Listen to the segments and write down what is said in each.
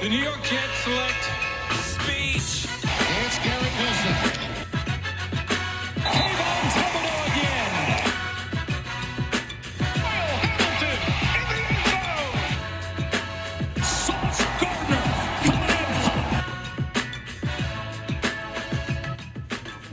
the New York Jets select speech. It's Garrett Wilson. Again. Kyle Hamilton in the end zone. Sauce Gardner coming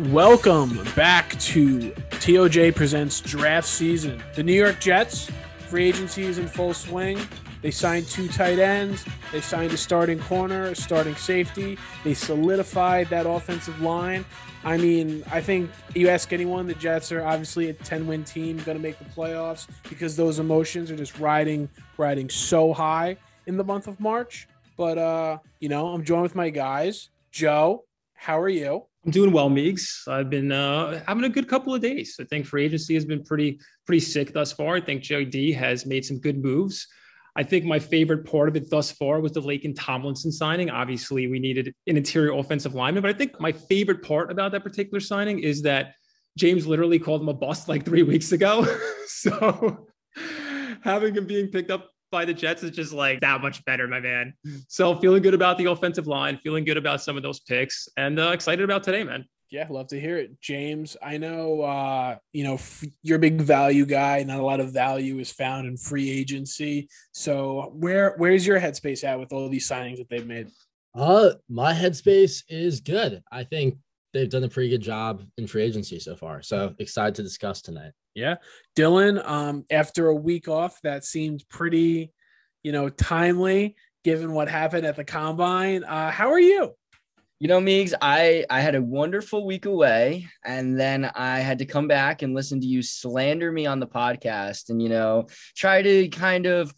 in. Welcome back to TOJ Presents Draft Season. The New York Jets, free agency is in full swing. They signed two tight ends. They signed a starting corner, a starting safety. They solidified that offensive line. I mean, I think you ask anyone, the Jets are obviously a 10 win team, going to make the playoffs because those emotions are just riding, riding so high in the month of March. But, uh, you know, I'm joined with my guys. Joe, how are you? I'm doing well, Meeks. I've been uh, having a good couple of days. I think free agency has been pretty pretty sick thus far. I think Joe D has made some good moves. I think my favorite part of it thus far was the Laken Tomlinson signing. Obviously, we needed an interior offensive lineman, but I think my favorite part about that particular signing is that James literally called him a bust like three weeks ago. so having him being picked up by the Jets is just like that much better, my man. So feeling good about the offensive line, feeling good about some of those picks, and uh, excited about today, man. Yeah, love to hear it. James, I know uh, you know f- you're a big value guy. Not a lot of value is found in free agency. So where where's your headspace at with all these signings that they've made? Uh, my headspace is good. I think they've done a pretty good job in free agency so far. So excited to discuss tonight. Yeah. Dylan, um, after a week off, that seemed pretty, you know, timely given what happened at the combine. Uh, how are you? You know, Meeks, I I had a wonderful week away, and then I had to come back and listen to you slander me on the podcast, and you know, try to kind of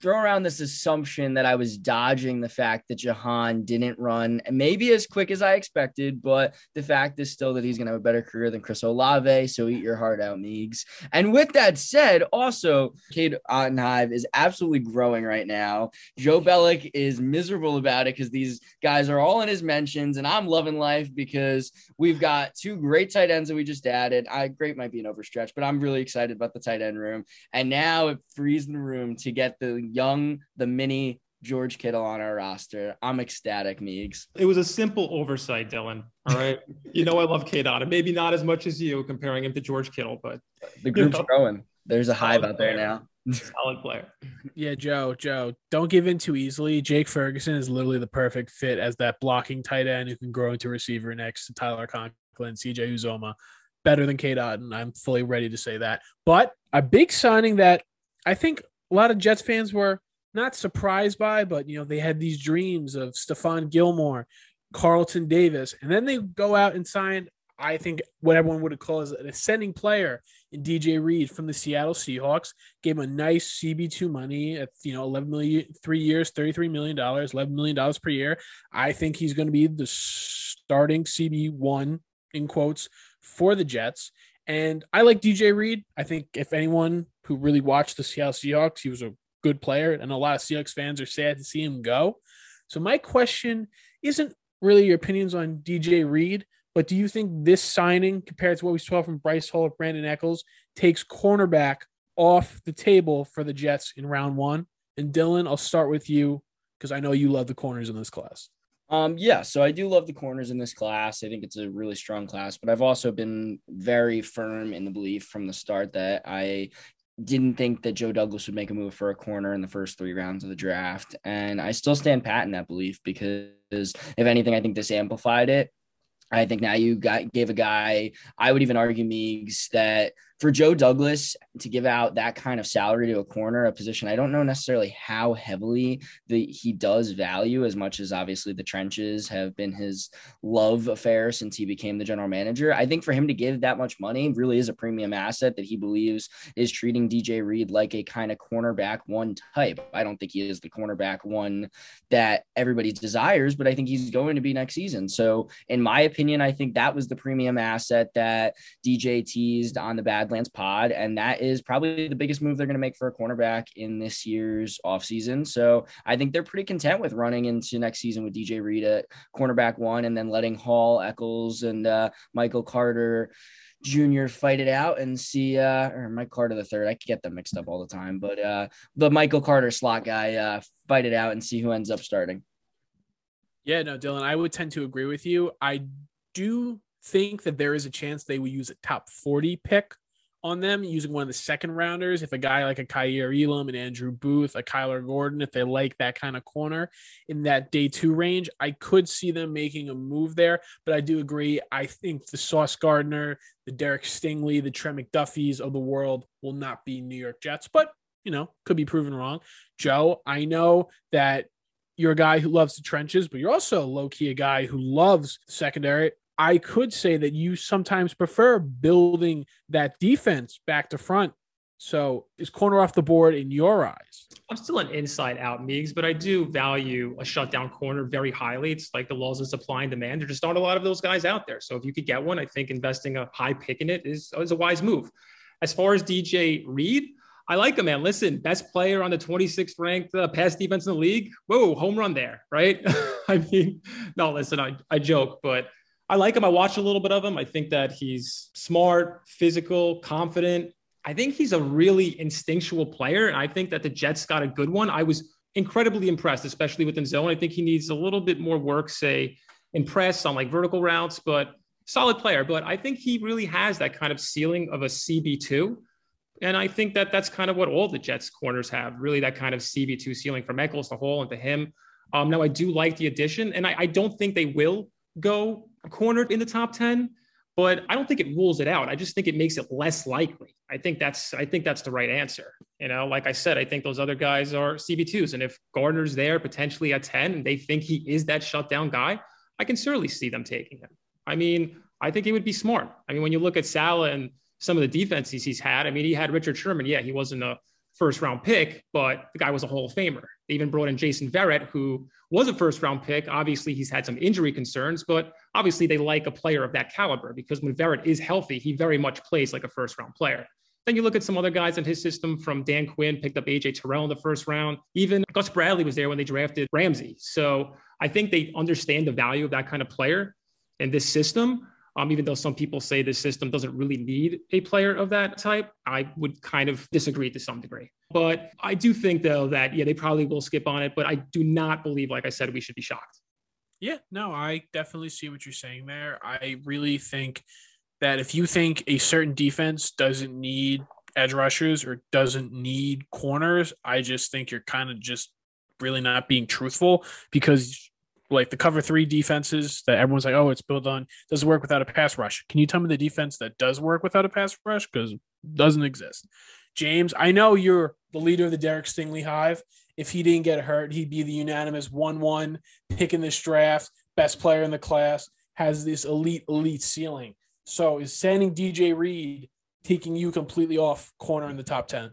throw around this assumption that I was dodging the fact that Jahan didn't run maybe as quick as I expected, but the fact is still that he's going to have a better career than Chris Olave. So eat your heart out, Meeks. And with that said, also, Cade Ottenhive is absolutely growing right now. Joe Bellick is miserable about it because these guys are all in his mentions, and I'm loving life because we've got two great tight ends that we just added. I great might be an overstretch, but I'm really excited about the tight end room. And now it frees the room to get the young, the mini George Kittle on our roster. I'm ecstatic, Meeks. It was a simple oversight, Dylan. All right. you know, I love Cade Otton. Maybe not as much as you comparing him to George Kittle, but The group's know. growing. There's a hive Solid out there player. now. solid player. Yeah, Joe, Joe, don't give in too easily. Jake Ferguson is literally the perfect fit as that blocking tight end who can grow into receiver next to Tyler Conklin, CJ Uzomah. Better than Kate and I'm fully ready to say that. But a big signing that I think a lot of Jets fans were not surprised by, but you know, they had these dreams of Stephon Gilmore, Carlton Davis, and then they go out and sign, I think what everyone would call as an ascending player in DJ Reed from the Seattle Seahawks, gave him a nice CB2 money at you know 11 million, three years, 33 million dollars, 11 million dollars per year. I think he's going to be the starting CB1 in quotes for the Jets. And I like DJ Reed. I think if anyone who really watched the Seattle Seahawks, he was a good player, and a lot of Seahawks fans are sad to see him go. So my question isn't really your opinions on DJ Reed, but do you think this signing, compared to what we saw from Bryce Hall or Brandon Echols, takes cornerback off the table for the Jets in round one? And Dylan, I'll start with you because I know you love the corners in this class. Um, yeah, so I do love the corners in this class. I think it's a really strong class, but I've also been very firm in the belief from the start that I didn't think that Joe Douglas would make a move for a corner in the first three rounds of the draft. And I still stand pat in that belief because, if anything, I think this amplified it. I think now you got gave a guy, I would even argue Meeks that for Joe Douglas to give out that kind of salary to a corner, a position I don't know necessarily how heavily the he does value as much as obviously the trenches have been his love affair since he became the general manager. I think for him to give that much money really is a premium asset that he believes is treating DJ Reed like a kind of cornerback one type. I don't think he is the cornerback one that everybody desires, but I think he's going to be next season. So in my opinion, I think that was the premium asset that DJ teased on the bad Badlands pod. And that is probably the biggest move they're going to make for a cornerback in this year's offseason. So I think they're pretty content with running into next season with DJ Reed at cornerback one and then letting Hall, Echols, and uh, Michael Carter. Junior fight it out and see uh or Mike Carter the third. I get them mixed up all the time, but uh the Michael Carter slot guy uh fight it out and see who ends up starting. Yeah, no, Dylan, I would tend to agree with you. I do think that there is a chance they will use a top 40 pick on them using one of the second rounders. If a guy like a Kaiir Elam and Andrew Booth, a Kyler Gordon, if they like that kind of corner in that day two range, I could see them making a move there. But I do agree. I think the Sauce Gardner, the Derek Stingley, the Trent McDuffies of the world will not be New York Jets, but you know, could be proven wrong. Joe, I know that you're a guy who loves the trenches, but you're also low key a guy who loves secondary. I could say that you sometimes prefer building that defense back to front. So is corner off the board in your eyes? I'm still an inside out Meeks, but I do value a shutdown corner very highly. It's like the laws of supply and demand. There just aren't a lot of those guys out there. So if you could get one, I think investing a high pick in it is, is a wise move. As far as DJ Reed, I like him, man. Listen, best player on the 26th ranked uh, pass defense in the league. Whoa, home run there, right? I mean, no, listen, I, I joke, but I like him. I watch a little bit of him. I think that he's smart, physical, confident. I think he's a really instinctual player. And I think that the Jets got a good one. I was incredibly impressed, especially within zone. I think he needs a little bit more work, say, in press on like vertical routes, but solid player. But I think he really has that kind of ceiling of a CB2. And I think that that's kind of what all the Jets corners have, really that kind of CB2 ceiling from Echols to Hall and to him. Um, now, I do like the addition, and I, I don't think they will go cornered in the top 10, but I don't think it rules it out. I just think it makes it less likely. I think that's I think that's the right answer. You know, like I said, I think those other guys are CB2s. And if Gardner's there potentially at 10 and they think he is that shutdown guy, I can certainly see them taking him. I mean, I think it would be smart. I mean, when you look at Saleh and some of the defenses he's had, I mean, he had Richard Sherman. Yeah, he wasn't a first round pick, but the guy was a Hall of Famer. They even brought in Jason Verrett, who was a first round pick. Obviously, he's had some injury concerns, but obviously they like a player of that caliber because when Verrett is healthy, he very much plays like a first round player. Then you look at some other guys in his system from Dan Quinn, picked up AJ Terrell in the first round. Even Gus Bradley was there when they drafted Ramsey. So I think they understand the value of that kind of player in this system. Um, even though some people say this system doesn't really need a player of that type, I would kind of disagree to some degree. But I do think, though, that, yeah, they probably will skip on it. But I do not believe, like I said, we should be shocked. Yeah, no, I definitely see what you're saying there. I really think that if you think a certain defense doesn't need edge rushers or doesn't need corners, I just think you're kind of just really not being truthful because like the cover three defenses that everyone's like, oh, it's built on doesn't work without a pass rush. Can you tell me the defense that does work without a pass rush? Because doesn't exist. James, I know you're the leader of the Derek Stingley Hive. If he didn't get hurt, he'd be the unanimous 1 1 pick in this draft, best player in the class, has this elite, elite ceiling. So is sending DJ Reed taking you completely off corner in the top 10?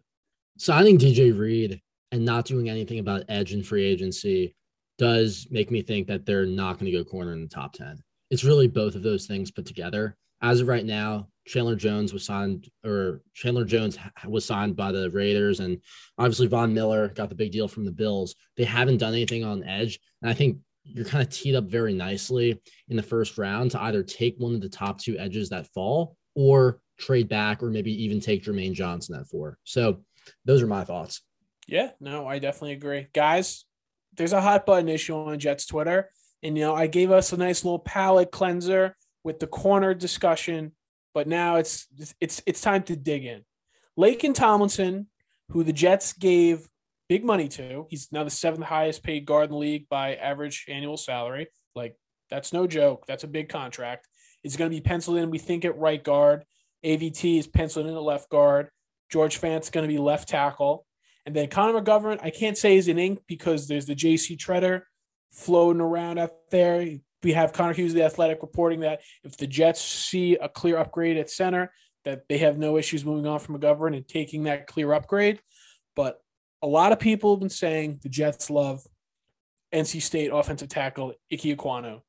Signing DJ Reed and not doing anything about edge and free agency does make me think that they're not going to go corner in the top 10. It's really both of those things put together. As of right now, Chandler Jones was signed, or Chandler Jones was signed by the Raiders, and obviously Von Miller got the big deal from the Bills. They haven't done anything on edge, and I think you're kind of teed up very nicely in the first round to either take one of the top two edges that fall, or trade back, or maybe even take Jermaine Johnson at four. So those are my thoughts. Yeah, no, I definitely agree, guys there's a hot button issue on Jets Twitter. And, you know, I gave us a nice little palate cleanser with the corner discussion, but now it's it's it's time to dig in. Laken Tomlinson, who the Jets gave big money to, he's now the seventh highest paid guard in the league by average annual salary. Like, that's no joke. That's a big contract. Is going to be penciled in, we think, at right guard. AVT is penciled in at left guard. George Fant's going to be left tackle. And then Connor McGovern, I can't say he's in ink because there's the JC Tretter floating around out there. We have Connor Hughes, the athletic, reporting that if the Jets see a clear upgrade at center, that they have no issues moving on from McGovern and taking that clear upgrade. But a lot of people have been saying the Jets love NC State offensive tackle Ike Ekwonu.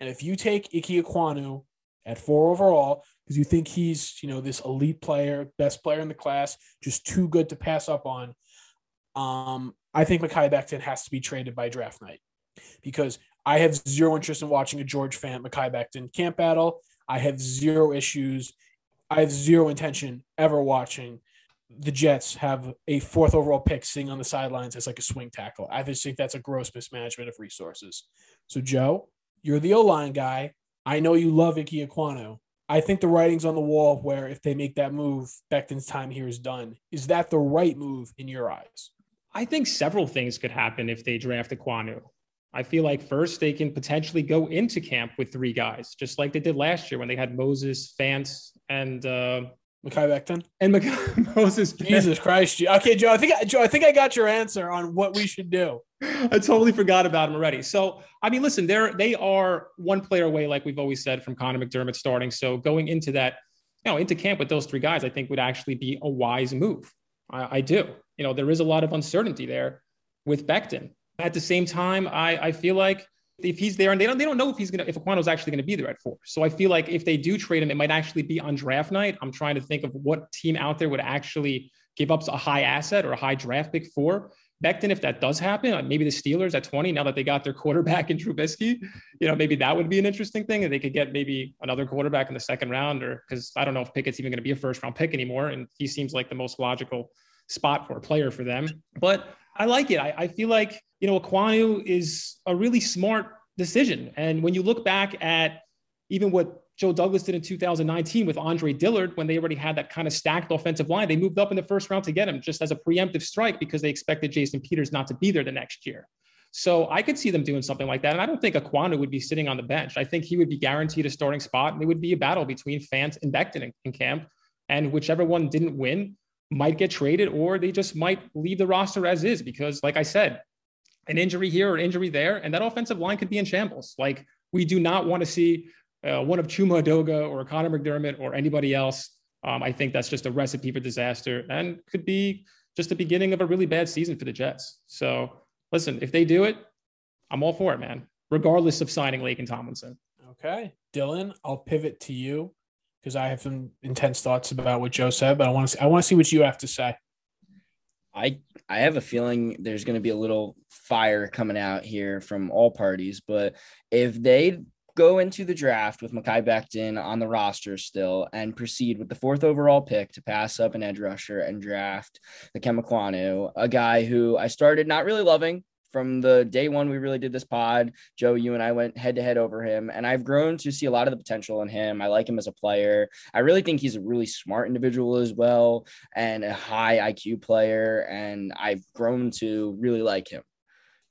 And if you take Ike Ekwonu at four overall, because you think he's, you know, this elite player, best player in the class, just too good to pass up on, um, I think Mekhi Becton has to be traded by draft night because I have zero interest in watching a George Fant Mekhi Becton camp battle. I have zero issues. I have zero intention ever watching the Jets have a fourth overall pick sitting on the sidelines as like a swing tackle. I just think that's a gross mismanagement of resources. So, Joe, you're the O line guy. I know you love Ike Ekwonu. I think the writing's on the wall where if they make that move, Becton's time here is done. Is that the right move in your eyes? I think several things could happen if they draft Ekwonu. I feel like first they can potentially go into camp with three guys, just like they did last year when they had Moses, Fant, and uh, Mekhi Becton and Mc- Moses. Jesus Christ, Okay, Joe. I think Joe. I think I got your answer on what we should do. I totally forgot about him already. So I mean, listen, they're they are one player away, like we've always said, from Connor McDermott starting. So going into that, you know, into camp with those three guys, I think would actually be a wise move. I, I do. You know, there is a lot of uncertainty there with Becton. At the same time, I, I feel like if he's there and they don't they don't know if he's gonna if Ekwonu actually gonna be there at four. So I feel like if they do trade him, it might actually be on draft night. I'm trying to think of what team out there would actually give up a high asset or a high draft pick for Becton. If that does happen, maybe the Steelers at 20, now that they got their quarterback in Trubisky, you know, maybe that would be an interesting thing. And they could get maybe another quarterback in the second round, or because I don't know if Pickett's even going to be a first round pick anymore. And he seems like the most logical spot for a player for them. But I like it. I, I feel like, you know, Ekwonu is a really smart decision. And when you look back at even what Joe Douglas did in 2019 with Andre Dillard, when they already had that kind of stacked offensive line, they moved up in the first round to get him just as a preemptive strike because they expected Jason Peters not to be there the next year. So I could see them doing something like that. And I don't think Ekwonu would be sitting on the bench. I think he would be guaranteed a starting spot. And it would be a battle between Fant and Becton in, in camp. And whichever one didn't win might get traded or they just might leave the roster as is because, like I said, an injury here or injury there, and that offensive line could be in shambles. Like we do not want to see uh, one of Chuma Edoga or Connor McDermott or anybody else. Um, I think that's just a recipe for disaster and could be just the beginning of a really bad season for the Jets. So listen, if they do it, I'm all for it, man. Regardless of signing Laken Tomlinson. Okay, Dylan, I'll pivot to you because I have some intense thoughts about what Joe said, but I want to I want to see what you have to say. I I have a feeling there's going to be a little fire coming out here from all parties. But if they go into the draft with Mekhi Becton on the roster still and proceed with the fourth overall pick to pass up an edge rusher and draft the Ekwonu, a guy who I started not really loving from the day one we really did this pod joe you and i went head to head over him and i've grown to see a lot of the potential in him. I like him as a player. I really think he's a really smart individual as well and a high iq player and i've grown to really like him.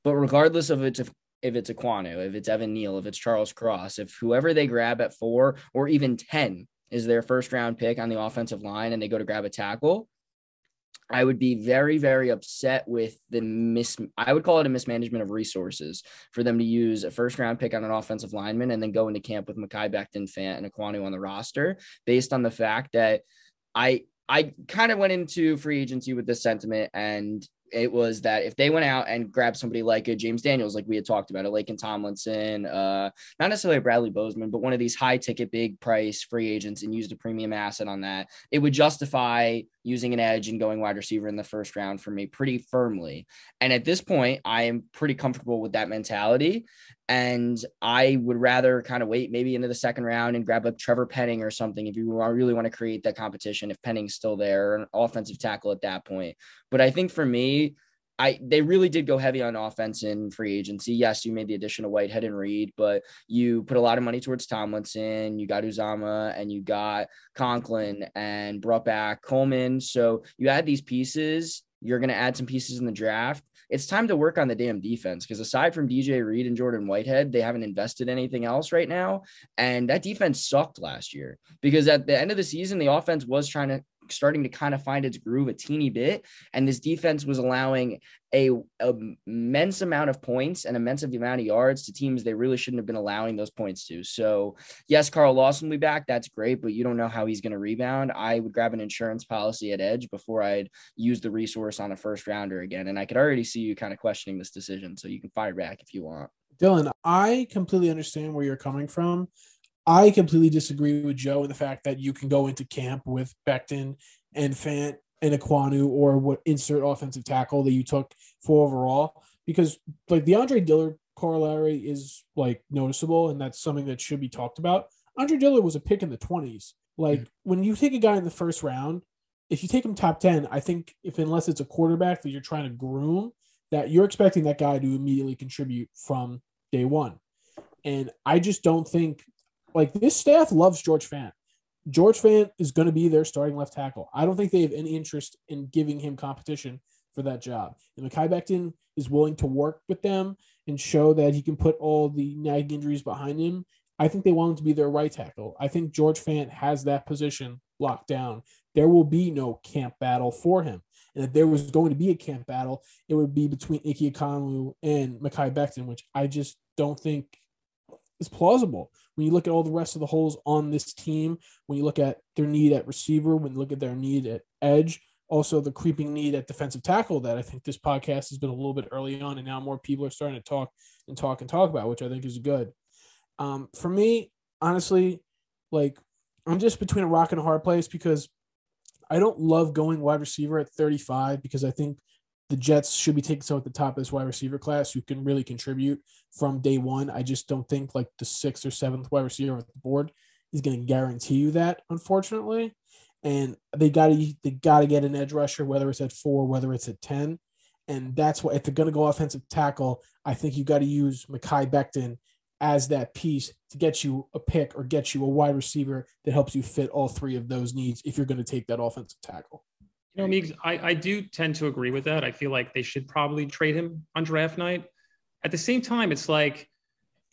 But regardless of it's if, if it's Ekwonu, if it's Evan Neal, if it's Charles Cross, if whoever they grab at four or even 10 is their first round pick on the offensive line and they go to grab a tackle, I would be very, very upset with the mis. I would call it a mismanagement of resources for them to use a first round pick on an offensive lineman and then go into camp with Mekhi Becton, Fant, and Ekwonu on the roster, based on the fact that I I kind of went into free agency with this sentiment, and it was that if they went out and grabbed somebody like a James Daniels, like we had talked about, a Laken Tomlinson, uh, not necessarily a Bradley Bozeman, but one of these high ticket, big price free agents and used a premium asset on that, it would justify using an edge and going wide receiver in the first round for me pretty firmly. And at this point, I am pretty comfortable with that mentality. And I would rather kind of wait maybe into the second round and grab a Trevor Penning or something if you really want to create that competition, if Penning's still there, an offensive tackle at that point. But I think for me, I they really did go heavy on offense in free agency. Yes, you made the addition of Whitehead and Reed, but you put a lot of money towards Tomlinson. You got Uzomah and you got Conklin and brought back Coleman. So you add these pieces. You're going to add some pieces in the draft. It's time to work on the damn defense because aside from DJ Reed and Jordan Whitehead, they haven't invested anything else right now. And that defense sucked last year because at the end of the season, the offense was trying to starting to kind of find its groove a teeny bit. And this defense was allowing a, a, immense amount of points and immense amount of yards to teams they really shouldn't have been allowing those points to. So yes, Carl Lawson will be back. That's great, but you don't know how he's going to rebound. I would grab an insurance policy at edge before I'd use the resource on a first rounder again. And I could already see you kind of questioning this decision. So you can fire back if you want. Dylan, I completely understand where you're coming from. I completely disagree with Joe in the fact that you can go into camp with Becton and Fant and Ekwonu or what insert offensive tackle that you took for overall because like the Andre Dillard corollary is like noticeable and that's something that should be talked about. Andre Dillard was a pick in the 20s. Like when you take a guy in the first round, if you take him top 10, I think if unless it's a quarterback that you're trying to groom, that you're expecting that guy to immediately contribute from day one. And I just don't think like this staff loves George Fant. George Fant is going to be their starting left tackle. I don't think they have any interest in giving him competition for that job. And Mekhi Becton is willing to work with them and show that he can put all the nagging injuries behind him. I think they want him to be their right tackle. I think George Fant has that position locked down. There will be no camp battle for him. And if there was going to be a camp battle, it would be between Ike Ekwonu and Mekhi Becton, which I just don't think is plausible when you look at all the rest of the holes on this team, when you look at their need at receiver, when you look at their need at edge, also the creeping need at defensive tackle that I think this podcast has been a little bit early on, and now more people are starting to talk and talk and talk about, which I think is good. Um, for me, honestly, like I'm just between a rock and a hard place because I don't love going wide receiver at 35 because I think the Jets should be taking someone at the top of this wide receiver class who can really contribute from day one. I just don't think like the sixth or seventh wide receiver at the board is going to guarantee you that, unfortunately. And they got to they got to get an edge rusher, whether it's at four, whether it's at ten, and that's what if they're going to go offensive tackle, I think you got to use Mekhi Becton as that piece to get you a pick or get you a wide receiver that helps you fit all three of those needs if you're going to take that offensive tackle. You know, Meeks, I, I do tend to agree with that. I feel like they should probably trade him on draft night. At the same time, it's like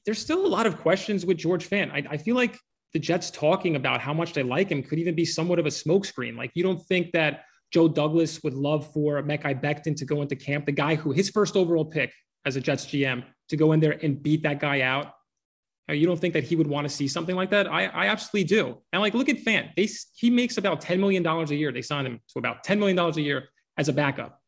there's still a lot of questions with George Fant. I, I feel like the Jets talking about how much they like him could even be somewhat of a smokescreen. Like you don't think that Joe Douglas would love for Mekhi Becton to go into camp, the guy who his first overall pick as a Jets GM to go in there and beat that guy out you don't think that he would want to see something like that? I, I absolutely do. And like, look at Fant. They he makes about ten million dollars a year. They signed him to about ten million dollars a year as a backup.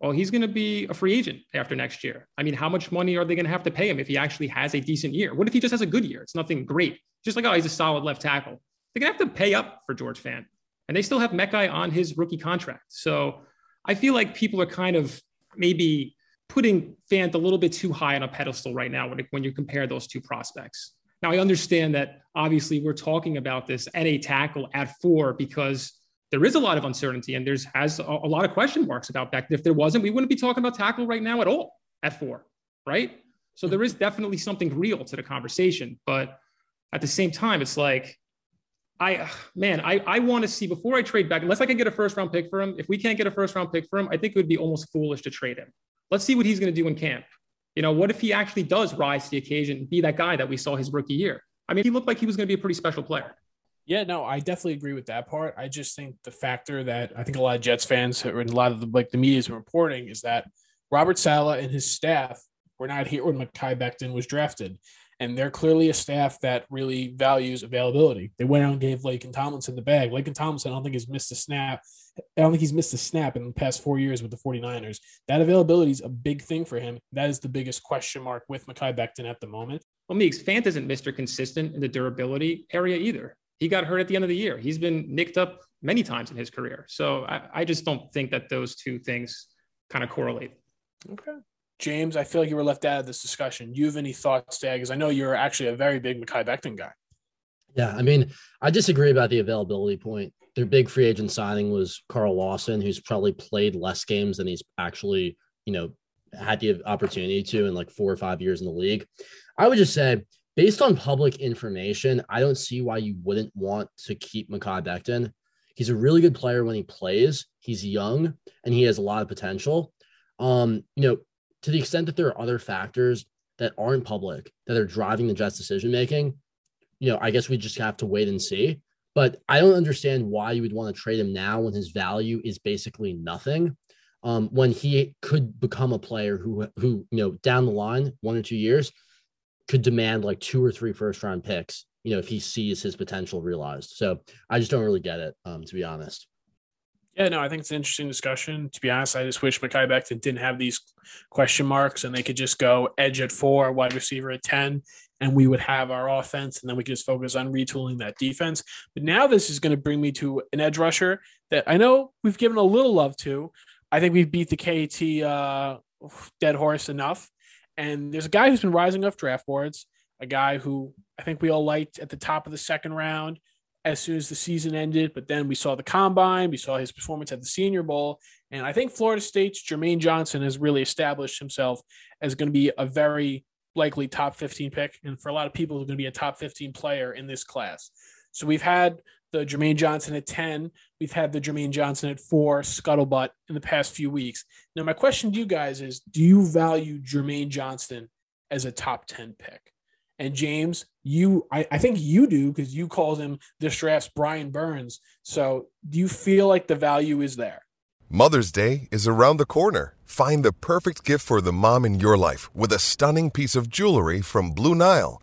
Well, he's going to be a free agent after next year. I mean, how much money are they going to have to pay him if he actually has a decent year? What if he just has a good year? It's nothing great. Just like, oh, he's a solid left tackle. They're going to have to pay up for George Fant. And they still have Mekhi on his rookie contract. So I feel like people are kind of maybe putting Fant a little bit too high on a pedestal right now when, when you compare those two prospects. Now, I understand that obviously we're talking about this at a tackle at four because there is a lot of uncertainty and there's has a, a lot of question marks about that. If there wasn't, we wouldn't be talking about tackle right now at all at four, right? So there is definitely something real to the conversation. But at the same time, it's like, I man, I, I want to see before I trade back, unless I can get a first round pick for him. If we can't get a first round pick for him, I think it would be almost foolish to trade him. Let's see what he's going to do in camp. You know, what if he actually does rise to the occasion and be that guy that we saw his rookie year? I mean, he looked like he was going to be a pretty special player. Yeah, no, I definitely agree with that part. I just think the factor that I think a lot of Jets fans and a lot of the like the media is reporting is that Robert Saleh and his staff were not here when Mekhi Becton was drafted and they're clearly a staff that really values availability. They went out and gave Laken Tomlinson the bag. Laken Tomlinson, I don't think has missed a snap. I don't think he's missed a snap in the past four years with the 49ers. That availability is a big thing for him. That is the biggest question mark with Mekhi Becton at the moment. Well, Meeks, Fant isn't Mr. Consistent in the durability area either. He got hurt at the end of the year. He's been nicked up many times in his career. So I, I just don't think that those two things kind of correlate. Okay. James, I feel like you were left out of this discussion. You have any thoughts, Dad? Because I know you're actually a very big Mekhi Becton guy. Yeah, I mean, I disagree about the availability point. Their big free agent signing was Carl Lawson, who's probably played less games than he's actually you know, had the opportunity to in like four or five years in the league. I would just say, based on public information, I don't see why you wouldn't want to keep Mekhi Becton. He's a really good player when he plays. He's young and he has a lot of potential. Um, you know, to the extent that there are other factors that aren't public that are driving the Jets' decision making, you know, I guess we just have to wait and see. But I don't understand why you would want to trade him now when his value is basically nothing. Um, when he could become a player who, who you know, down the line, one or two years, could demand like two or three first round picks, you know, if he sees his potential realized. So I just don't really get it, um, to be honest. Yeah, no, I think it's an interesting discussion. To be honest, I just wish Mekhi Becton didn't have these question marks and they could just go edge at four, wide receiver at 10, and we would have our offense and then we could just focus on retooling that defense. But now this is going to bring me to an edge rusher that I know we've given a little love to. I think we've beat the KT uh, dead horse enough. And there's a guy who's been rising off draft boards, a guy who I think we all liked at the top of the second round as soon as the season ended. But then we saw the combine, we saw his performance at the Senior Bowl. And I think Florida State's Jermaine Johnson has really established himself as going to be a very likely top 15 pick. And for a lot of people, he's going to be a top 15 player in this class. So we've had the Jermaine Johnson at 10. We've had the Jermaine Johnson at four, scuttlebutt in the past few weeks. Now, my question to you guys is do you value Jermaine Johnson as a top 10 pick? And James, you, I, I think you do because you called him this draft's Brian Burns. So do you feel like the value is there? Mother's Day is around the corner. Find the perfect gift for the mom in your life with a stunning piece of jewelry from Blue Nile.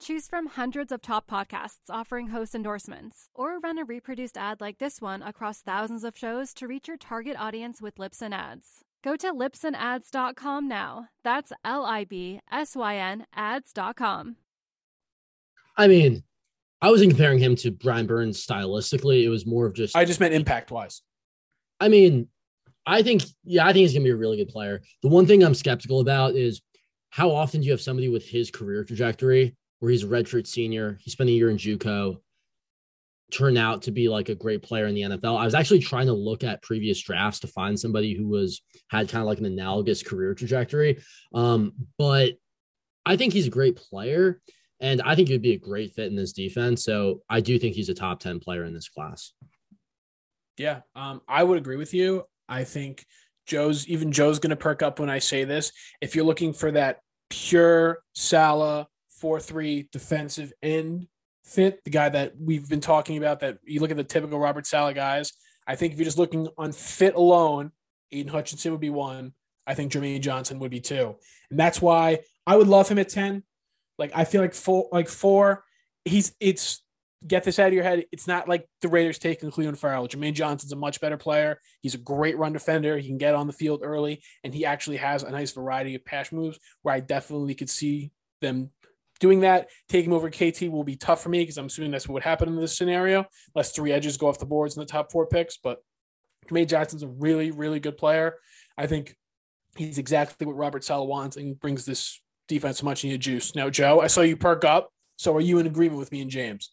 Choose from hundreds of top podcasts offering host endorsements, or run a reproduced ad like this one across thousands of shows to reach your target audience with Libsyn Ads. Go to libsynads.com now. That's L I B S Y N ads.com. I mean, I wasn't comparing him to Brian Burns stylistically. It was more of just. I just meant impact wise. I mean, I think, yeah, I think he's going to be a really good player. The one thing I'm skeptical about is how often do you have somebody with his career trajectory where he's a redshirt senior, he spent a year in JUCO, turned out to be like a great player in the NFL. I was actually trying to look at previous drafts to find somebody who was had kind of like an analogous career trajectory. Um, but I think he's a great player, and I think he'd be a great fit in this defense. So I do think he's a top 10 player in this class. Yeah, um, I would agree with you. I think Joe's even Joe's going to perk up when I say this. If you're looking for that pure Saleh four three defensive end fit, the guy that we've been talking about, that you look at the typical Robert Saleh guys. I think if you're just looking on fit alone, Aidan Hutchinson would be one. I think Jermaine Johnson would be two, and that's why I would love him at ten. Like I feel like four, like four, he's it's get this out of your head. It's not like the Raiders taking Clelin Ferrell. Jermaine Johnson's a much better player. He's a great run defender. He can get on the field early, and he actually has a nice variety of pass moves where I definitely could see them doing that. Taking over KT will be tough for me because I'm assuming that's what would happen in this scenario, unless three edges go off the boards in the top four picks. But Jermaine Johnson's a really, really good player. I think he's exactly what Robert Saleh wants and brings this defense much needed juice. Now, Joe, I saw you perk up. So are you in agreement with me and James?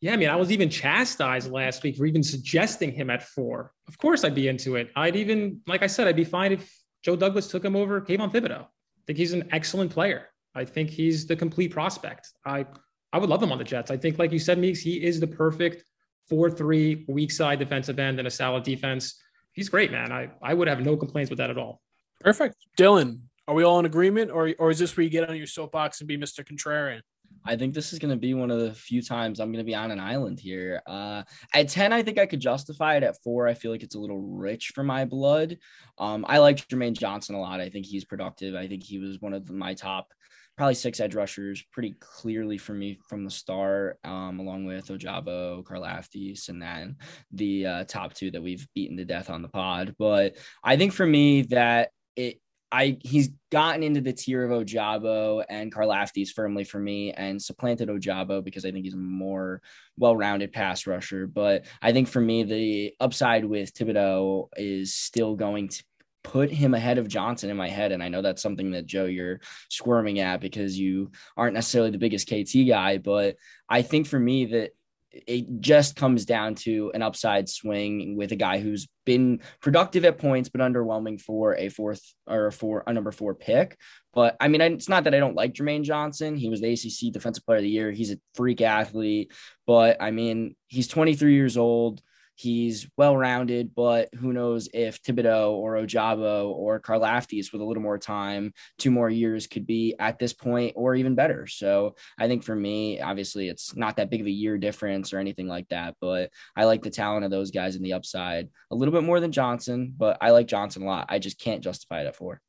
Yeah, I mean, I was even chastised last week for even suggesting him at four. Of course, I'd be into it. I'd even, like I said, I'd be fine if Joe Douglas took him over Kayvon Thibodeaux. I think he's an excellent player. I think he's the complete prospect. I I would love him on the Jets. I think, like you said, Meeks, he is the perfect four-three weak side defensive end and a solid defense. He's great, man. I I would have no complaints with that at all. Perfect. Dylan, are we all in agreement, or or is this where you get on your soapbox and be Mr. Contrarian? I think this is going to be one of the few times I'm going to be on an island here. Uh, at 10, I think I could justify it. At four, I feel like it's a little rich for my blood. Um, I like Jermaine Johnson a lot. I think he's productive. I think he was one of my top, probably six edge rushers pretty clearly for me from the start, um, along with Ojabo, Karlaftis, and then the uh, top two that we've beaten to death on the pod. But I think for me that it I he's gotten into the tier of Ojabo and Karlaftis firmly for me and supplanted Ojabo because I think he's a more well-rounded pass rusher. But I think for me, the upside with Thibodeaux is still going to put him ahead of Johnson in my head. And I know that's something that Joe, you're squirming at because you aren't necessarily the biggest KT guy. But I think for me that it just comes down to an upside swing with a guy who's been productive at points, but underwhelming for a fourth or for a number four pick. But I mean, it's not that I don't like Jermaine Johnson. He was the ACC Defensive Player of the Year. He's a freak athlete. But I mean, he's 23 years old. He's well rounded, but who knows if Thibodeaux or Ojabo or Karlaftis with a little more time, two more years could be at this point or even better. So I think for me, obviously, it's not that big of a year difference or anything like that, but I like the talent of those guys in the upside a little bit more than Johnson, but I like Johnson a lot. I just can't justify it at four.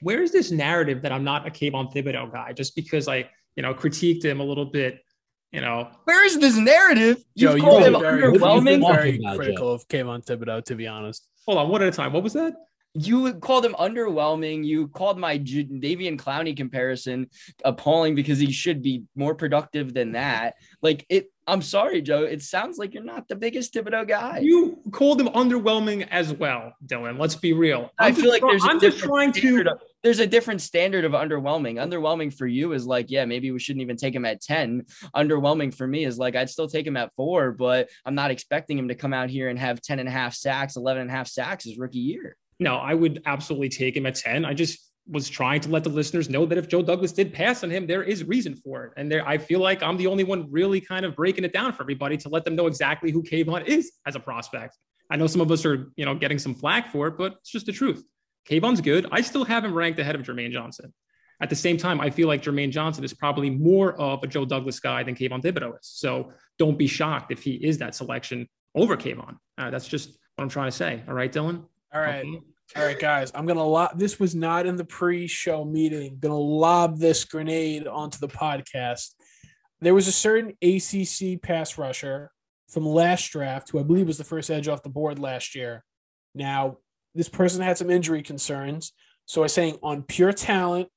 Where is this narrative that I'm not a Kayvon Thibodeaux guy just because I, you know, critiqued him a little bit you know, where is this narrative? Joe, You've you've called him very, underwhelming. very Joe. critical of Kayvon Thibodeaux, to be honest. hold on, one at a time. What was that? You called him underwhelming. You called my J- Davian Clowney comparison appalling because he should be more productive than that. Like it, I'm sorry, Joe. It sounds like you're not the biggest Thibodeaux guy. You called him underwhelming as well, Dylan. Let's be real. I I'm feel like there's a I'm just trying to. of- there's a different standard of underwhelming. Underwhelming for you is like, yeah, maybe we shouldn't even take him at 10. Underwhelming for me is like, I'd still take him at four, but I'm not expecting him to come out here and have 10 and a half sacks, 11 and a half sacks his rookie year. No, I would absolutely take him at 10. I just was trying to let the listeners know that if Joe Douglas did pass on him, there is reason for it. And there, I feel like I'm the only one really kind of breaking it down for everybody to let them know exactly who Kayvon is as a prospect. I know some of us are, you know, getting some flack for it, but it's just the truth. Kayvon's good. I still have him ranked ahead of Jermaine Johnson. At the same time, I feel like Jermaine Johnson is probably more of a Joe Douglas guy than Kayvon Thibodeaux is. So don't be shocked if he is that selection over Kayvon. Uh, that's just what I'm trying to say. All right, Dylan? All right. Okay. All right, guys. I'm gonna lob this was not in the pre-show meeting. gonna lob this grenade onto the podcast. There was a certain ACC pass rusher from last draft who I believe was the first edge off the board last year. Now, this person had some injury concerns. So I'm saying on pure talent,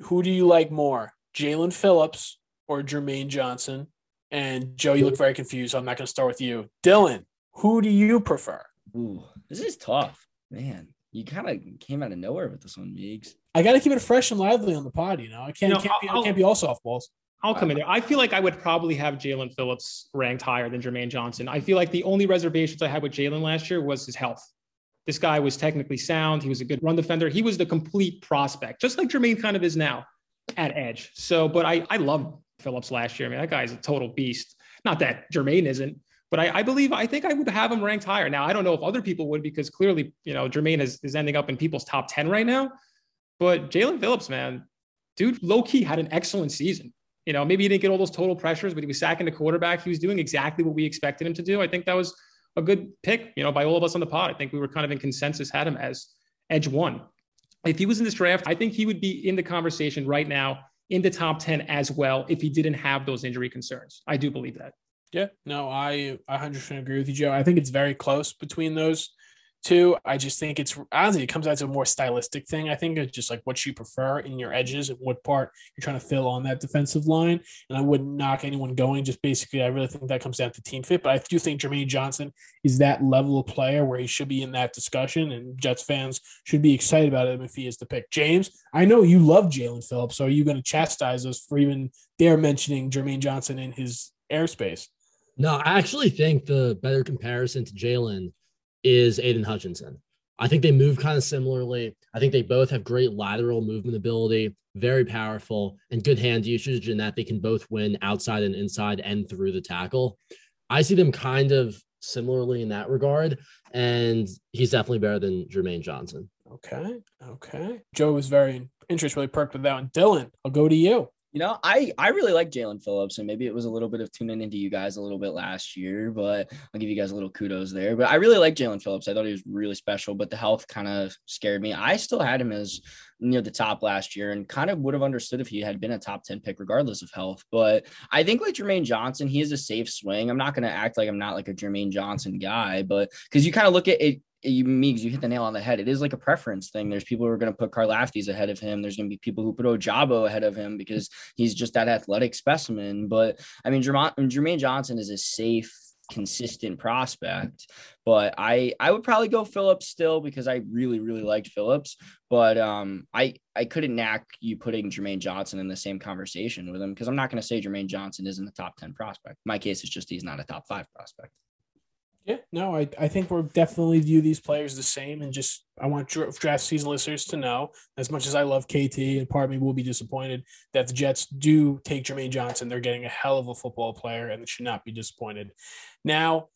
who do you like more? Jaelan Phillips or Jermaine Johnson? And Joe, you look very confused. I'm not gonna start with you. Dylan, who do you prefer? Ooh, this is tough, man. You kind of came out of nowhere with this one, Meeks. I got to keep it fresh and lively on the pod. You know, I can't, No, can't be, I can't be all softballs. I'll come in there. I feel like I would probably have Jaelan Phillips ranked higher than Jermaine Johnson. I feel like the only reservations I had with Jaelan last year was his health. This guy was technically sound. He was a good run defender. He was the complete prospect, just like Jermaine kind of is now at edge. So, but I, I love Phillips last year. I mean, that guy's a total beast. Not that Jermaine isn't, but I, I believe, I think I would have him ranked higher. Now, I don't know if other people would because clearly, you know, Jermaine is, is ending up in people's top 10 right now. But Jaelan Phillips, man, dude, low key had an excellent season. You know, maybe he didn't get all those total pressures, but he was sacking the quarterback. He was doing exactly what we expected him to do. I think that was a good pick, you know, by all of us on the pod. I think we were kind of in consensus, had him as edge one. If he was in this draft, I think he would be in the conversation right now in the top 10 as well if he didn't have those injury concerns. I do believe that. Yeah, no, I I 100% agree with you, Joe. I think it's very close between those two. I just think it's honestly it comes down to a more stylistic thing. I think it's just like what you prefer in your edges and what part you're trying to fill on that defensive line. And I wouldn't knock anyone going. Just basically, I really think that comes down to team fit. But I do think Jermaine Johnson is that level of player where he should be in that discussion, and Jets fans should be excited about him if he is the pick. James, I know you love Jaelan Phillips, so are you going to chastise us for even dare mentioning Jermaine Johnson in his airspace? No, I actually think the better comparison to Jaelan is Aidan Hutchinson. I think they move kind of similarly. I think they both have great lateral movement ability, very powerful, and good hand usage, in that they can both win outside and inside and through the tackle. I see them kind of similarly in that regard, and he's definitely better than Jermaine Johnson. Okay. Okay. Joe was very interest really perked with that one. Dylan, I'll go to you. You know, I I really like Jaelan Phillips, and maybe it was a little bit of tuning into you guys a little bit last year, but I'll give you guys a little kudos there. But I really like Jaelan Phillips. I thought he was really special, but the health kind of scared me. I still had him as near the top last year, and kind of would have understood if he had been a top ten pick regardless of health. But I think like Jermaine Johnson, he is a safe swing. I'm not going to act like I'm not like a Jermaine Johnson guy, but because you kind of look at it you Meeks, you hit the nail on the head. It is like a preference thing. There's people who are going to put Karlaftis ahead of him. There's going to be people who put Ojabo ahead of him because he's just that athletic specimen. But I mean, Jermaine, Jermaine Johnson is a safe, consistent prospect. But I I would probably go Phillips still because I really really liked Phillips. But um, I I couldn't knack you putting Jermaine Johnson in the same conversation with him because I'm not going to say Jermaine Johnson isn't a top ten prospect. My case is just he's not a top five prospect. Yeah, no, I, I think we're definitely view these players the same. And just, I want draft season listeners to know as much as I love KT, and part of me will be disappointed that the Jets do take Jermaine Johnson. They're getting a hell of a football player and should not be disappointed. Now,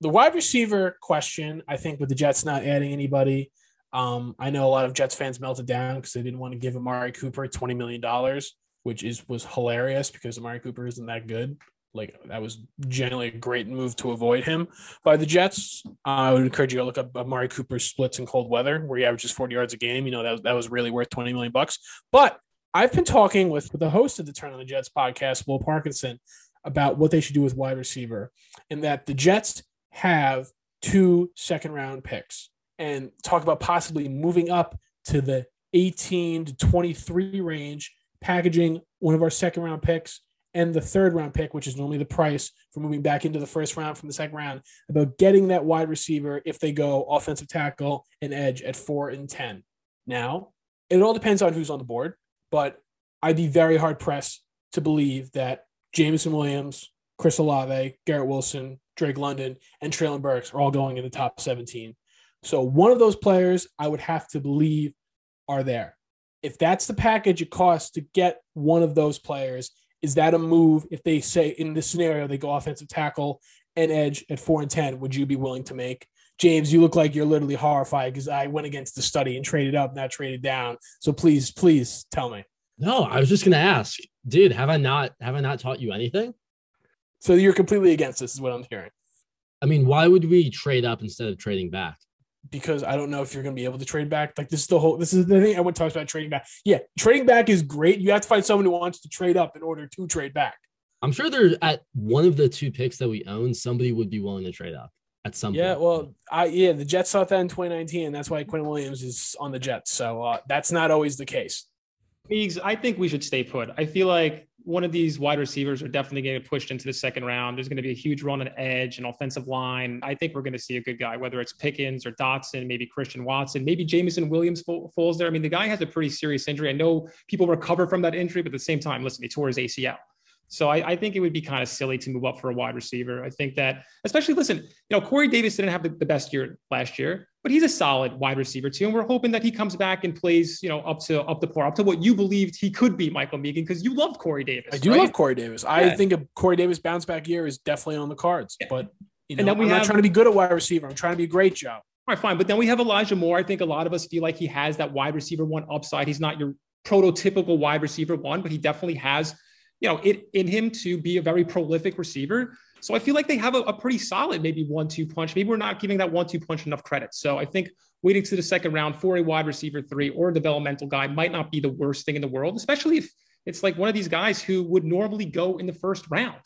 the wide receiver question, I think, with the Jets not adding anybody, um, I know a lot of Jets fans melted down because they didn't want to give Amari Cooper $20 million, which is was hilarious because Amari Cooper isn't that good. Like that was generally a great move to avoid him by the Jets. I would encourage you to look up Amari Cooper's splits in cold weather, where he averages 40 yards a game. You know that that was really worth 20 million bucks. But I've been talking with the host of the Turn on the Jets podcast, Will Parkinson, about what they should do with wide receiver, and that the Jets have two second round picks, and talk about possibly moving up to the 18 to 23 range, packaging one of our second round picks and the third round pick, which is normally the price for moving back into the first round from the second round, about getting that wide receiver if they go offensive tackle and edge at four and 10. Now, it all depends on who's on the board, but I'd be very hard pressed to believe that Jameson Williams, Chris Olave, Garrett Wilson, Drake London, and Treylon Burks are all going in the top 17. So one of those players I would have to believe are there. If that's the package it costs to get one of those players, is that a move if they say in this scenario they go offensive tackle and edge at four and ten? Would you be willing to make? James, you look like you're literally horrified because I went against the study and traded up, not traded down. So please, please tell me. No, I was just gonna ask, dude, have I not have I not taught you anything? So you're completely against this, is what I'm hearing. I mean, why would we trade up instead of trading back? Because I don't know if you're going to be able to trade back. Like this is the whole. This is the thing I want to talk about trading back. Yeah, trading back is great. You have to find someone who wants to trade up in order to trade back. I'm sure there's at one of the two picks that we own, somebody would be willing to trade up at some yeah, point. well, I yeah, the Jets saw that in 2019. That's why Quinn Williams is on the Jets. So uh, that's not always the case. Meeks, I think we should stay put. I feel like one of these wide receivers are definitely getting pushed into the second round. There's going to be a huge run on edge and offensive line. I think we're going to see a good guy, whether it's Pickens or Dotson, maybe Christian Watson, maybe Jameson Williams falls there. I mean, the guy has a pretty serious injury. I know people recover from that injury, but at the same time, listen, he tore his ACL. So I, I, think it would be kind of silly to move up for a wide receiver. I think that, especially listen, you know, Corey Davis didn't have the, the, best year last year, but he's a solid wide receiver too. And we're hoping that he comes back and plays, you know, up to up to par, up to what you believed he could be, Michael Megan, because you loved Corey Davis. I do right? love Corey Davis. I think a Corey Davis bounce back year is definitely on the cards. Yeah. But you know, and then we I'm have, not trying to be good at wide receiver. I'm trying to be a great Joe. All right, fine. But then we have Elijah Moore. I think a lot of us feel like he has that wide receiver one upside. He's not your prototypical wide receiver one, but he definitely has you know, it in him to be a very prolific receiver. So I feel like they have a, a pretty solid maybe one-two punch. Maybe we're not giving that one-two punch enough credit. So I think waiting to the second round for a wide receiver three or a developmental guy might not be the worst thing in the world, especially if it's like one of these guys who would normally go in the first round,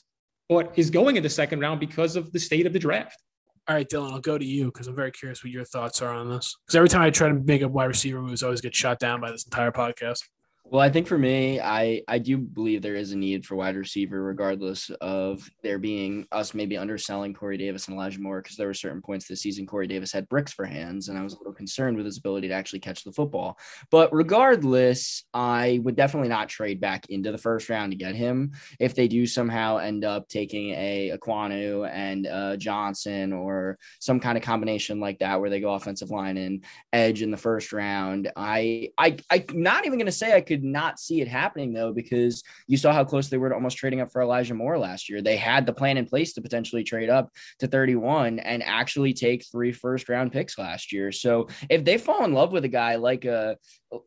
but is going in the second round because of the state of the draft. All right, Dylan, I'll go to you because I'm very curious what your thoughts are on this. Because every time I try to make a wide receiver moves, I always get shot down by this entire podcast. Well, I think for me, I I do believe there is a need for wide receiver, regardless of there being us maybe underselling Corey Davis and Elijah Moore, because there were certain points this season Corey Davis had bricks for hands, and I was a little concerned with his ability to actually catch the football. But regardless, I would definitely not trade back into the first round to get him. If they do somehow end up taking a Ekwonu and uh, Johnson or some kind of combination like that, where they go offensive line and edge in the first round, I I I'm not even going to say I could not see it happening though, because you saw how close they were to almost trading up for Elijah Moore last year. They had the plan in place to potentially trade up to 31 and actually take three first round picks last year. So if they fall in love with a guy like a,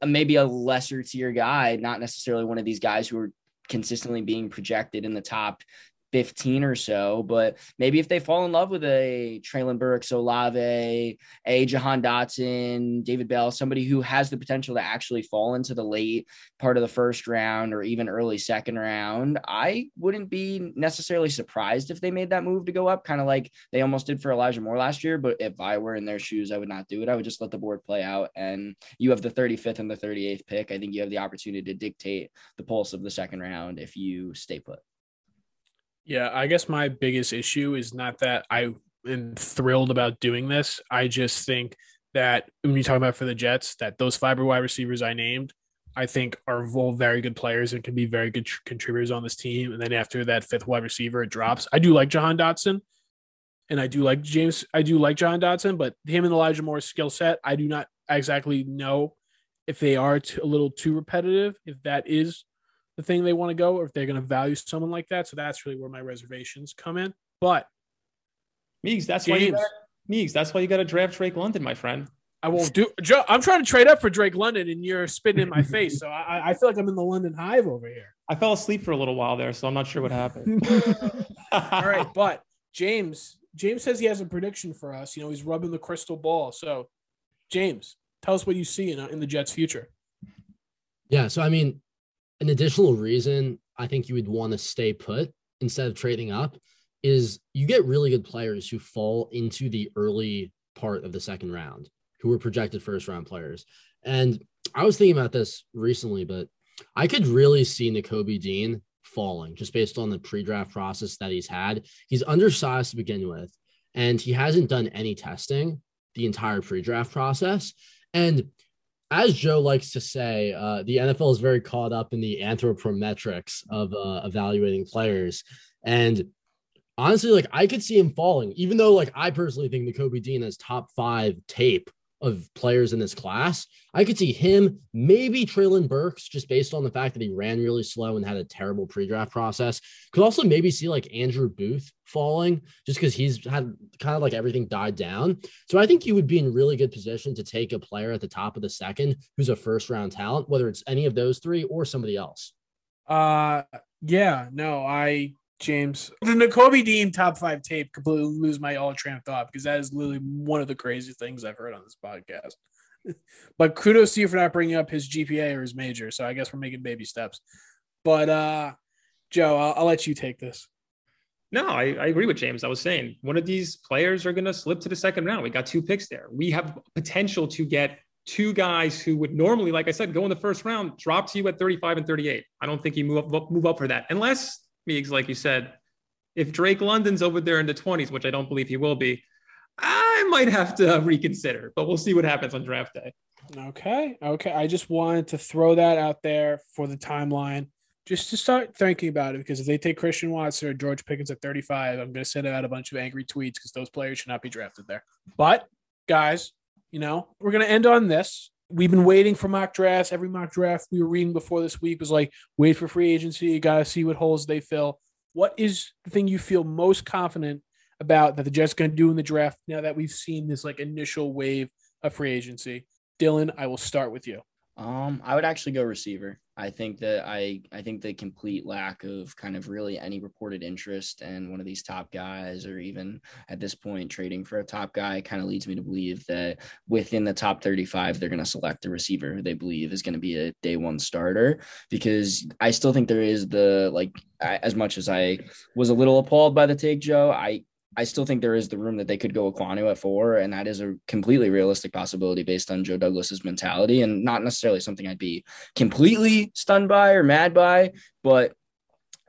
a maybe a lesser tier guy, not necessarily one of these guys who are consistently being projected in the top 15 or so. But maybe if they fall in love with a Treylon Burks, Olave, a Jahan Dotson, David Bell, somebody who has the potential to actually fall into the late part of the first round or even early second round, I wouldn't be necessarily surprised if they made that move to go up, kind of like they almost did for Elijah Moore last year. But if I were in their shoes, I would not do it. I would just let the board play out. And you have the 35th and the 38th pick. I think you have the opportunity to dictate the pulse of the second round if you stay put. Yeah, I guess my biggest issue is not that I am thrilled about doing this. I just think that when you talk about for the Jets, that those fiber wide receivers I named, I think are all very good players and can be very good tr- contributors on this team. And then after that fifth wide receiver, it drops. I do like Jahan Dotson, and I do like James. I do like Jahan Dotson, but him and Elijah Moore's skill set, I do not exactly know if they are too, a little too repetitive. If that is the thing they want to go, or if they're going to value someone like that. So that's really where my reservations come in. But Meeks, that's why you James. got Meeks, that's why you got to draft Drake London, my friend. I won't do. Joe, I'm trying to trade up for Drake London, and you're spitting in my face. So I, I feel like I'm in the London Hive over here. I fell asleep for a little while there, so I'm not sure what happened. All right, but James, James says he has a prediction for us. You know, he's rubbing the crystal ball. So, James, tell us what you see in, in the Jets' future. Yeah. So, I mean, an additional reason I think you would want to stay put instead of trading up is you get really good players who fall into the early part of the second round who were projected first round players. And I was thinking about this recently, but I could really see Nakobe Dean falling just based on the pre draft process that he's had. He's undersized to begin with, and he hasn't done any testing the entire pre draft process. And as Joe likes to say, uh, the NFL is very caught up in the anthropometrics of uh, evaluating players. And honestly, like I could see him falling, even though like I personally think Nakobe Dean has top five tape of players in this class. I could see him, maybe Treylon Burks, just based on the fact that he ran really slow and had a terrible pre-draft process. Could also maybe see like Andrew Booth falling, just because he's had kind of like everything died down. So I think you would be in really good position to take a player at the top of the second who's a first round talent, whether it's any of those three or somebody else. Uh, yeah, no, I James the Nakobe Dean top five tape completely lose my all train of thought because that is literally one of the craziest things I've heard on this podcast. but kudos to you for not bringing up his GPA or his major. So I guess we're making baby steps. But uh, Joe, I'll, I'll let you take this. No, I, I agree with James. I was saying one of these players are going to slip to the second round. We got two picks there. We have potential to get two guys who would normally, like I said, go in the first round, drop to you at 35 and 38. I don't think you move up, move up for that unless Meeks, like you said, if Drake London's over there in the 20s, which I don't believe he will be, I might have to reconsider, but we'll see what happens on draft day. Okay. Okay. I just wanted to throw that out there for the timeline, just to start thinking about it. Because if they take Christian Watson or George Pickens at 35, I'm going to send out a bunch of angry tweets because those players should not be drafted there. But guys, you know, we're going to end on this. We've been waiting for mock drafts. Every mock draft we were reading before this week was like, wait for free agency. You got to see what holes they fill. What is the thing you feel most confident about that the Jets going to do in the draft now that we've seen this like initial wave of free agency? Dylan, I will start with you. Um, I would actually go receiver. I think that I I think the complete lack of kind of really any reported interest in one of these top guys, or even at this point trading for a top guy, kind of leads me to believe that within the top 35, they're going to select a receiver who they believe is going to be a day one starter. Because I still think there is the like, I, as much as I was a little appalled by the take, Joe, I I still think there is the room that they could go Ekwonu at four, and that is a completely realistic possibility based on Joe Douglas's mentality, and not necessarily something I'd be completely stunned by or mad by, but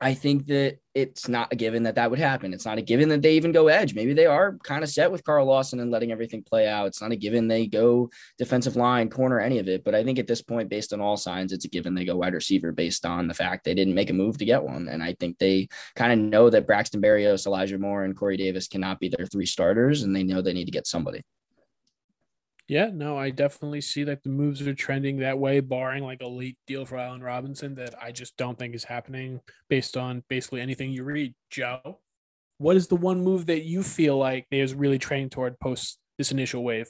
I think that it's not a given that that would happen. It's not a given that they even go edge. Maybe they are kind of set with Carl Lawson and letting everything play out. It's not a given they go defensive line, corner, any of it. But I think at this point, based on all signs, it's a given they go wide receiver based on the fact they didn't make a move to get one. And I think they kind of know that Braxton Berrios, Elijah Moore, and Corey Davis cannot be their three starters, and they know they need to get somebody. Yeah, no, I definitely see that the moves are trending that way, barring like a late deal for Allen Robinson that I just don't think is happening based on basically anything you read. Joe, what is the one move that you feel like there's really trending toward post this initial wave?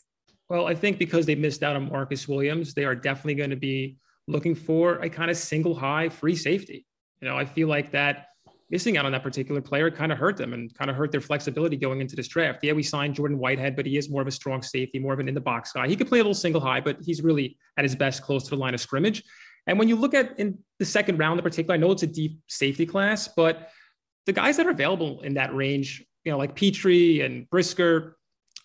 Well, I think because they missed out on Marcus Williams, they are definitely going to be looking for a kind of single high free safety. You know, I feel like that missing out on that particular player kind of hurt them and kind of hurt their flexibility going into this draft. Yeah, we signed Jordan Whitehead, but he is more of a strong safety, more of an in the box guy. He could play a little single high, but he's really at his best close to the line of scrimmage. And when you look at in the second round in particular, I know it's a deep safety class, but the guys that are available in that range, you know, like Pitre and Brisker,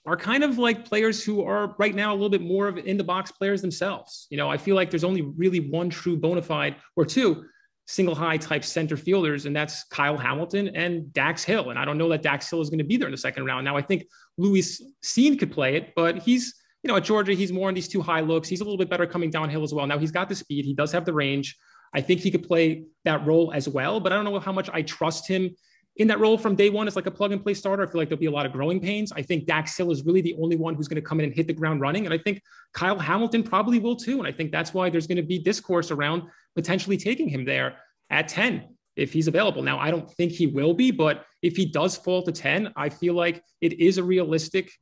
are kind of like players who are right now a little bit more of in the box players themselves. You know, I feel like there's only really one true bona fide or two single high type center fielders, and that's Kyle Hamilton and Dax Hill. And I don't know that Dax Hill is going to be there in the second round. Now, I think Lewis Cine could play it, but he's, you know, at Georgia, he's more on these two high looks. He's a little bit better coming downhill as well. Now, he's got the speed, he does have the range. I think he could play that role as well, but I don't know how much I trust him in that role from day one as like a plug and play starter. I feel like there'll be a lot of growing pains. I think Dax Hill is really the only one who's going to come in and hit the ground running. And I think Kyle Hamilton probably will too. And I think that's why there's going to be discourse around potentially taking him there at 10 if he's available. Now, I don't think he will be, but if he does fall to 10, I feel like it is a realistic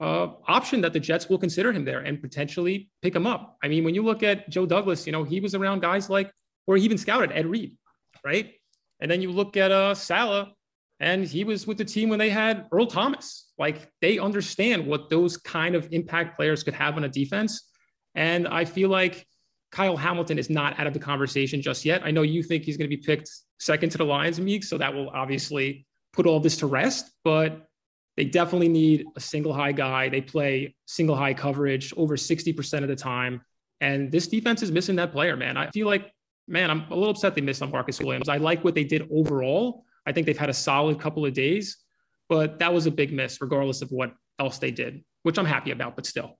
uh, option that the Jets will consider him there and potentially pick him up. I mean, when you look at Joe Douglas, you know, he was around guys like, or he even scouted Ed Reed, right? And then you look at uh, Saleh, and he was with the team when they had Earl Thomas. Like they understand what those kind of impact players could have on a defense. And I feel like Kyle Hamilton is not out of the conversation just yet. I know you think he's going to be picked second to the Lions, Meek, so that will obviously put all this to rest. But they definitely need a single high guy. They play single high coverage over 60% of the time. And this defense is missing that player, man. I feel like, man, I'm a little upset they missed on Marcus Williams. I like what they did overall. I think they've had a solid couple of days, but that was a big miss, regardless of what else they did, which I'm happy about, but still.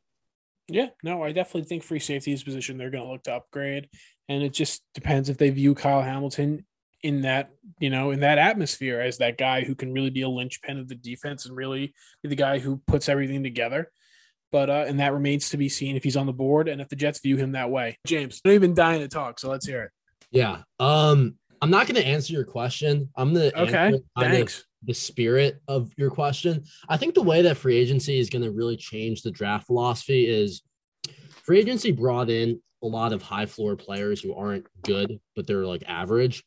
Yeah, no, I definitely think free safety is position they're going to look to upgrade, and it just depends if they view Kyle Hamilton in that you know in that atmosphere as that guy who can really be a linchpin of the defense and really be the guy who puts everything together. But uh, and that remains to be seen if he's on the board and if the Jets view him that way. James, you've been dying to talk, so let's hear it. Yeah, um, I'm not going to answer your question. I'm going to okay. Thanks. The spirit of your question. I think the way that free agency is going to really change the draft philosophy is free agency brought in a lot of high floor players who aren't good, but they're like average.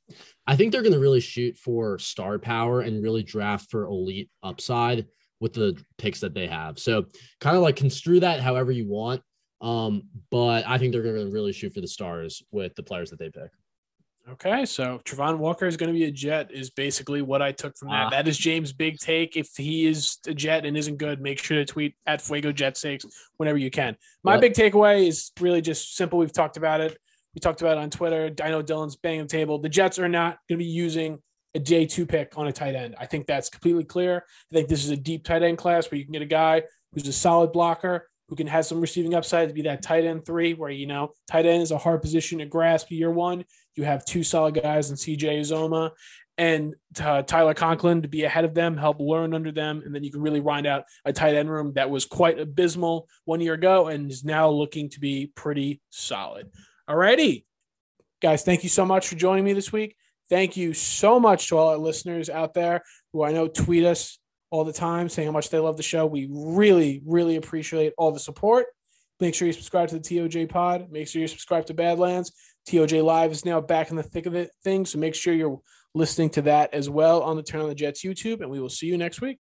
I think they're going to really shoot for star power and really draft for elite upside with the picks that they have. So kind of like construe that however you want. Um, but I think they're going to really shoot for the stars with the players that they pick. Okay, so Travon Walker is going to be a Jet is basically what I took from that. Uh, that is James' big take. If he is a Jet and isn't good, make sure to tweet at Fuego Jet Sakes whenever you can. My yep. big takeaway is really just simple. We've talked about it. We talked about it on Twitter. Dino Dylan's banging the table. The Jets are not going to be using a day two pick on a tight end. I think that's completely clear. I think this is a deep tight end class where you can get a guy who's a solid blocker who can have some receiving upside to be that tight end three, where you know tight end is a hard position to grasp year one. You have two solid guys in CJ Uzomah and uh, Tyler Conklin to be ahead of them, help learn under them, and then you can really wind out a tight end room that was quite abysmal one year ago and is now looking to be pretty solid. All righty, guys, thank you so much for joining me this week. Thank you so much to all our listeners out there who I know tweet us all the time saying how much they love the show. We really, really appreciate all the support. Make sure you subscribe to the TOJ pod. Make sure you subscribe to Badlands. TOJ Live is now back in the thick of it thing. So make sure you're listening to that as well on the Turn on the Jets YouTube. And we will see you next week.